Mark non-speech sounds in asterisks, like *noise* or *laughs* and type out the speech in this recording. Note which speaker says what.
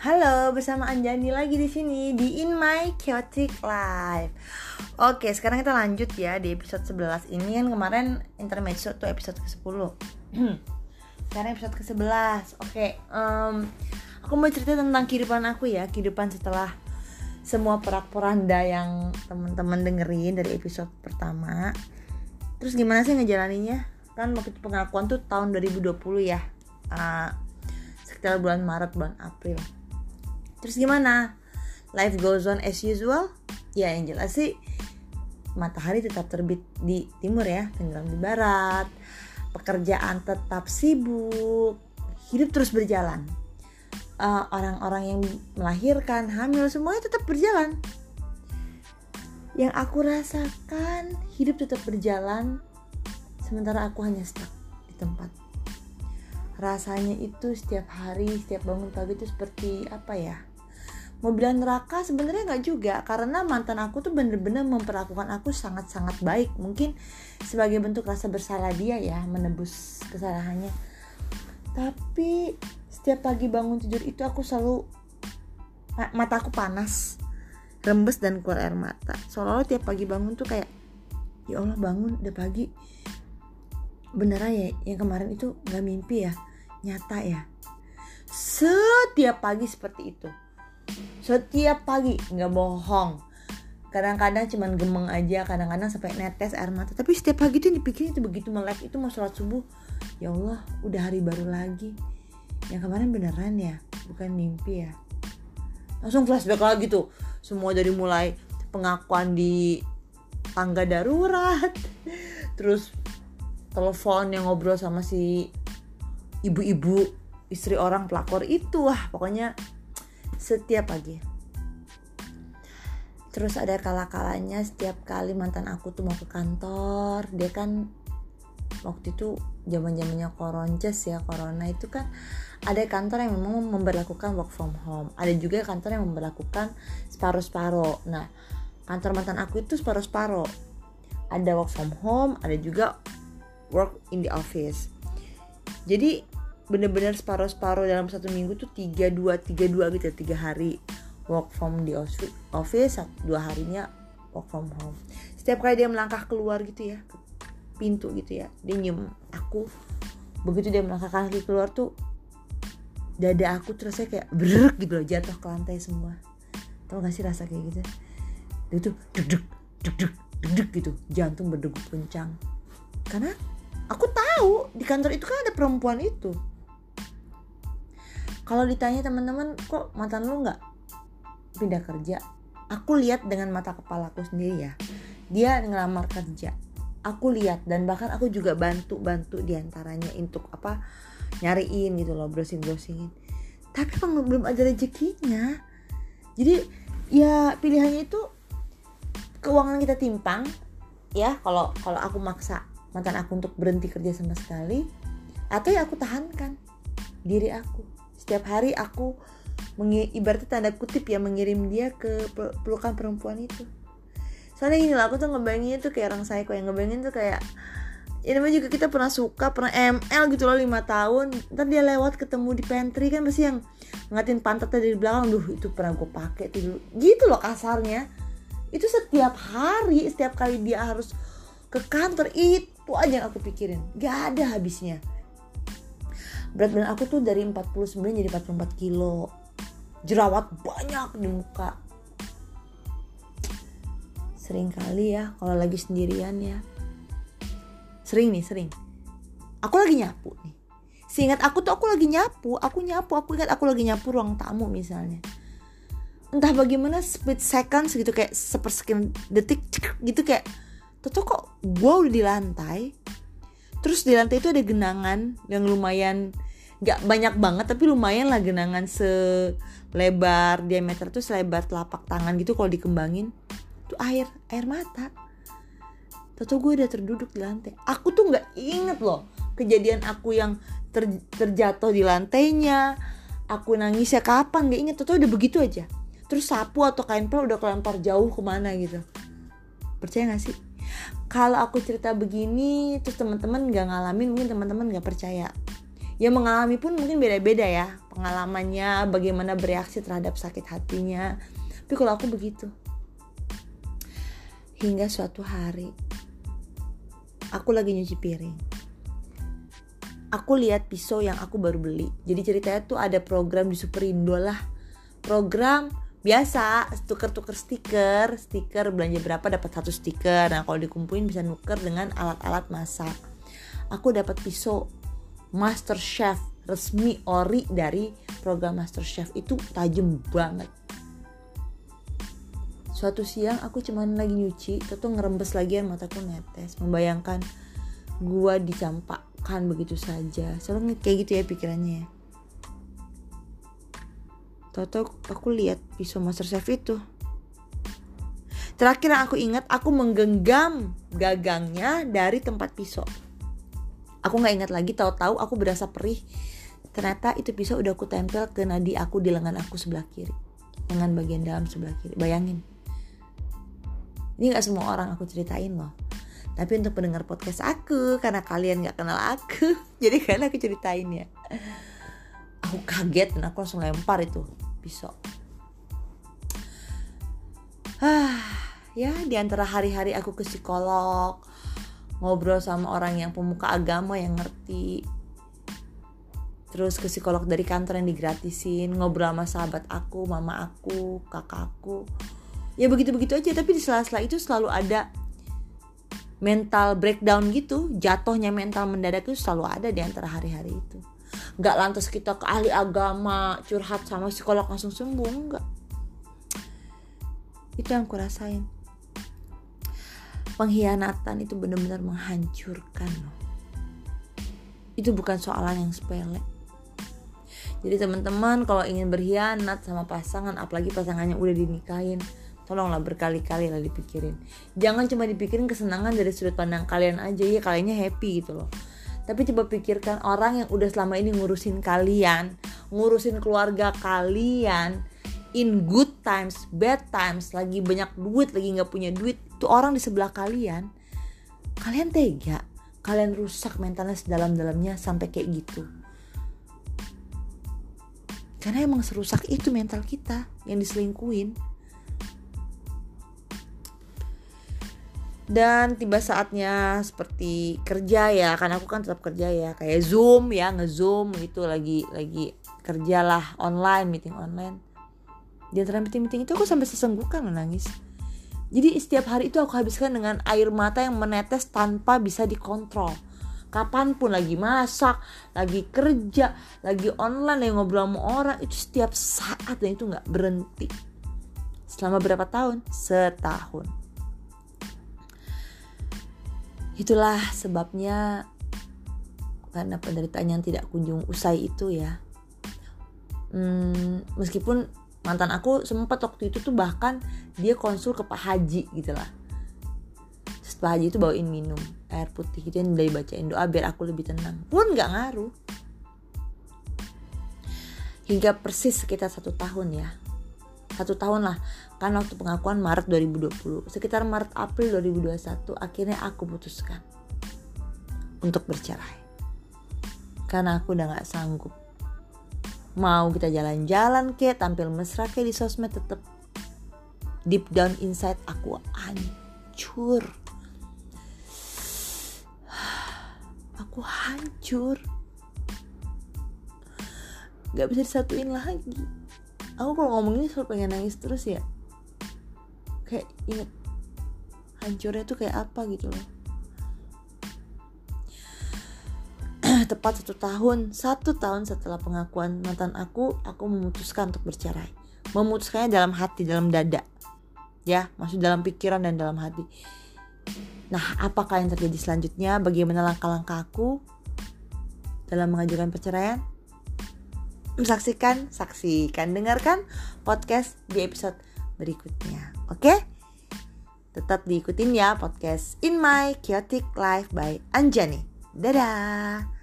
Speaker 1: Halo, bersama Anjani lagi di sini di In My Chaotic Life. Oke, sekarang kita lanjut ya di episode 11. Ini kan kemarin intermezzo tuh episode ke-10. *clears throat* sekarang episode ke-11. Oke, um, aku mau cerita tentang kehidupan aku ya, kehidupan setelah semua perak-poranda yang teman-teman dengerin dari episode pertama. Terus gimana sih ngejalaninnya? Kan waktu pengakuan tuh tahun 2020 ya. Uh, sekitar bulan Maret, bulan April terus gimana? Life goes on as usual? Ya yang jelas sih matahari tetap terbit di timur ya tenggelam di barat pekerjaan tetap sibuk hidup terus berjalan. Eh, orang-orang yang melahirkan hamil semuanya tetap berjalan. Yang aku rasakan hidup tetap berjalan sementara aku hanya stuck di tempat. Rasanya itu setiap hari setiap bangun pagi itu seperti apa ya mau bilang neraka sebenarnya nggak juga karena mantan aku tuh bener-bener memperlakukan aku sangat-sangat baik. Mungkin sebagai bentuk rasa bersalah dia ya menebus kesalahannya. Tapi setiap pagi bangun tidur itu aku selalu mata aku panas rembes dan keluar air mata. Seolah-olah tiap pagi bangun tuh kayak ya Allah bangun udah pagi. Bener ya yang kemarin itu nggak mimpi ya nyata ya. Setiap pagi seperti itu setiap pagi nggak bohong. Kadang-kadang cuman gemeng aja kadang-kadang sampai netes air mata. Tapi setiap pagi tuh dipikirin itu begitu melek. Itu mau sholat subuh ya Allah udah hari baru lagi. Yang kemarin beneran ya bukan mimpi ya. Langsung flashback lagi tuh. Semua dari mulai pengakuan di tangga darurat *laughs* terus telepon yang ngobrol sama si ibu-ibu istri orang pelakor. Itu wah pokoknya setiap pagi. Terus ada kala-kalanya setiap kali mantan aku tuh mau ke kantor dia kan waktu itu zaman zamannya koronces ya corona itu kan ada kantor yang memang memperlakukan work from home. Ada juga kantor yang memperlakukan separuh-separuh. Nah kantor mantan aku itu separuh-separuh. Ada work from home ada juga work in the office. Jadi bener-bener separuh-separuh dalam satu minggu tuh tiga dua tiga dua gitu tiga hari work from the office dua harinya work from home. Setiap kali dia melangkah keluar gitu ya ke pintu gitu ya dia nyium aku. Begitu dia melangkah kaki keluar tuh dada aku terasa kayak berek gitu loh jatuh ke lantai semua. Tau gak sih rasa kayak gitu? Dia tuh deg deg deg deg deg deg gitu jantung berdegup kencang. Karena aku tahu di kantor itu kan ada perempuan itu kalau ditanya teman-teman kok mantan lu nggak pindah kerja? Aku lihat dengan mata kepalaku sendiri ya. Dia ngelamar kerja. Aku lihat dan bahkan aku juga bantu bantu di antaranya untuk apa nyariin gitu loh browsing browsingin tapi emang belum ada rezekinya. Jadi ya pilihannya itu keuangan kita timpang ya. Kalau kalau aku maksa mantan aku untuk berhenti kerja sama sekali atau ya aku tahankan diri aku setiap hari aku ibaratnya tanda kutip ya mengirim dia ke pelukan perempuan itu. Soalnya gini lah aku tuh ngebayangin tuh kayak orang saya kok yang ngebayangin tuh kayak ya namanya juga kita pernah suka pernah ML gitu loh lima tahun. Ntar dia lewat ketemu di pantry kan pasti yang ngatin pantatnya dari belakang duh itu pernah gue pakai tuh gitu loh kasarnya. Itu setiap hari setiap kali dia harus ke kantor itu aja yang aku pikirin. Gak ada habisnya berat badan aku tuh dari 49 jadi 44 kilo. Jerawat banyak di muka. Sering kali ya kalau lagi sendirian ya. Sering nih sering. Aku lagi nyapu nih. Seingat aku tuh aku lagi nyapu aku nyapu aku ingat aku lagi nyapu ruang tamu misalnya. Entah bagaimana split seconds gitu kayak sepersekian detik gitu kayak tuh kok gue udah di lantai terus di lantai itu ada genangan yang lumayan nggak banyak banget tapi lumayan lah genangan selebar diameter tuh selebar telapak tangan gitu kalau dikembangin. Tuh air air mata. Tahu gue udah terduduk di lantai. Aku tuh nggak inget loh kejadian aku yang ter, terjatuh di lantainya. Aku nangisnya kapan nggak inget. Tuh udah begitu aja. Terus sapu atau kain pel udah kelempar jauh ke mana gitu. Percaya gak sih kalau aku cerita begini terus teman-teman nggak ngalamin mungkin teman-teman nggak percaya. Yang mengalami pun mungkin beda-beda ya pengalamannya bagaimana bereaksi terhadap sakit hatinya. Tapi kalau aku begitu. Hingga suatu hari aku lagi nyuci piring. Aku lihat pisau yang aku baru beli. Jadi ceritanya tuh ada program di Superindo lah. Program biasa tuker-tuker stiker. Stiker belanja berapa dapat satu stiker. Nah kalau dikumpulin bisa nuker dengan alat-alat masak aku dapat pisau Master Chef resmi ori dari program Master Chef itu tajam banget. Suatu siang aku cuman lagi nyuci itu ngerembes lagi mataku netes. Membayangkan gua dicampakkan begitu saja. Selalu kayak gitu ya pikirannya ya Toto aku lihat pisau Master Chef itu. Terakhir yang aku ingat aku menggenggam gagangnya dari tempat pisau. Aku nggak ingat lagi tahu-tahu aku berasa perih. Ternyata itu pisau udah aku tempel ke nadi aku di lengan aku sebelah kiri. Lengan bagian dalam sebelah kiri. Bayangin. Ini nggak semua orang aku ceritain loh. Tapi untuk pendengar podcast aku karena kalian nggak kenal aku *laughs* jadi kalian aku ceritain ya aku kaget dan aku langsung lempar itu pisau. Ah ya di antara hari-hari aku ke psikolog ngobrol sama orang yang pemuka agama yang ngerti. Terus ke psikolog dari kantor yang digratisin ngobrol sama sahabat aku mama aku kakakku ya begitu begitu aja tapi di sela-sela itu selalu ada mental breakdown gitu. Jatuhnya mental mendadak itu selalu ada di antara hari-hari itu nggak lantas kita ke ahli agama curhat sama psikolog langsung sembuh enggak itu yang aku rasain pengkhianatan itu benar-benar menghancurkan loh. Itu bukan soalan yang sepele. Jadi teman-teman kalau ingin berkhianat sama pasangan, apalagi pasangannya udah dinikahin, tolonglah berkali-kali lah dipikirin. Jangan cuma dipikirin kesenangan dari sudut pandang kalian aja ya kaliannya happy gitu loh. Tapi coba pikirkan orang yang udah selama ini ngurusin kalian, ngurusin keluarga kalian, in good times, bad times, lagi banyak duit, lagi nggak punya duit, itu orang di sebelah kalian. Kalian tega kalian rusak mentalnya sedalam-dalamnya sampai kayak gitu. Karena emang serusak itu mental kita yang diselingkuin dan tiba saatnya seperti kerja ya karena aku kan tetap kerja ya kayak zoom ya ngezoom gitu lagi lagi kerjalah online meeting online di antara meeting meeting itu aku sampai sesenggukan nangis jadi setiap hari itu aku habiskan dengan air mata yang menetes tanpa bisa dikontrol. Kapan pun lagi masak, lagi kerja, lagi online, lagi ngobrol sama orang, itu setiap saat dan itu nggak berhenti. Selama berapa tahun? Setahun. Itulah sebabnya karena penderitaan yang tidak kunjung usai itu ya. Hmm, meskipun mantan aku sempat waktu itu tuh bahkan dia konsul ke Pak Haji gitu lah. Terus Pak Haji itu bawain minum air putih gitu yang dari bacain doa biar aku lebih tenang. Pun nggak ngaruh. Hingga persis sekitar satu tahun ya satu tahun lah. Kan waktu pengakuan Maret 2020 sekitar Maret April 2021 akhirnya aku putuskan untuk bercerai. Karena aku udah nggak sanggup. Mau kita jalan-jalan ke tampil mesra ke di sosmed tetep deep down inside aku hancur. Aku hancur. Gak bisa disatuin lagi aku kalau ngomong ini selalu pengen nangis terus ya. Kayak inget hancurnya tuh kayak apa gitu loh. *clears throat* Tepat satu tahun satu tahun setelah pengakuan mantan aku aku memutuskan untuk bercerai. Memutuskannya dalam hati dalam dada. Ya masuk dalam pikiran dan dalam hati. Nah apakah yang terjadi selanjutnya? Bagaimana langkah-langkah aku dalam mengajukan perceraian saksikan saksikan dengarkan podcast di episode berikutnya. Oke? Tetap diikutin ya podcast In My Chaotic Life by Anjani. Dadah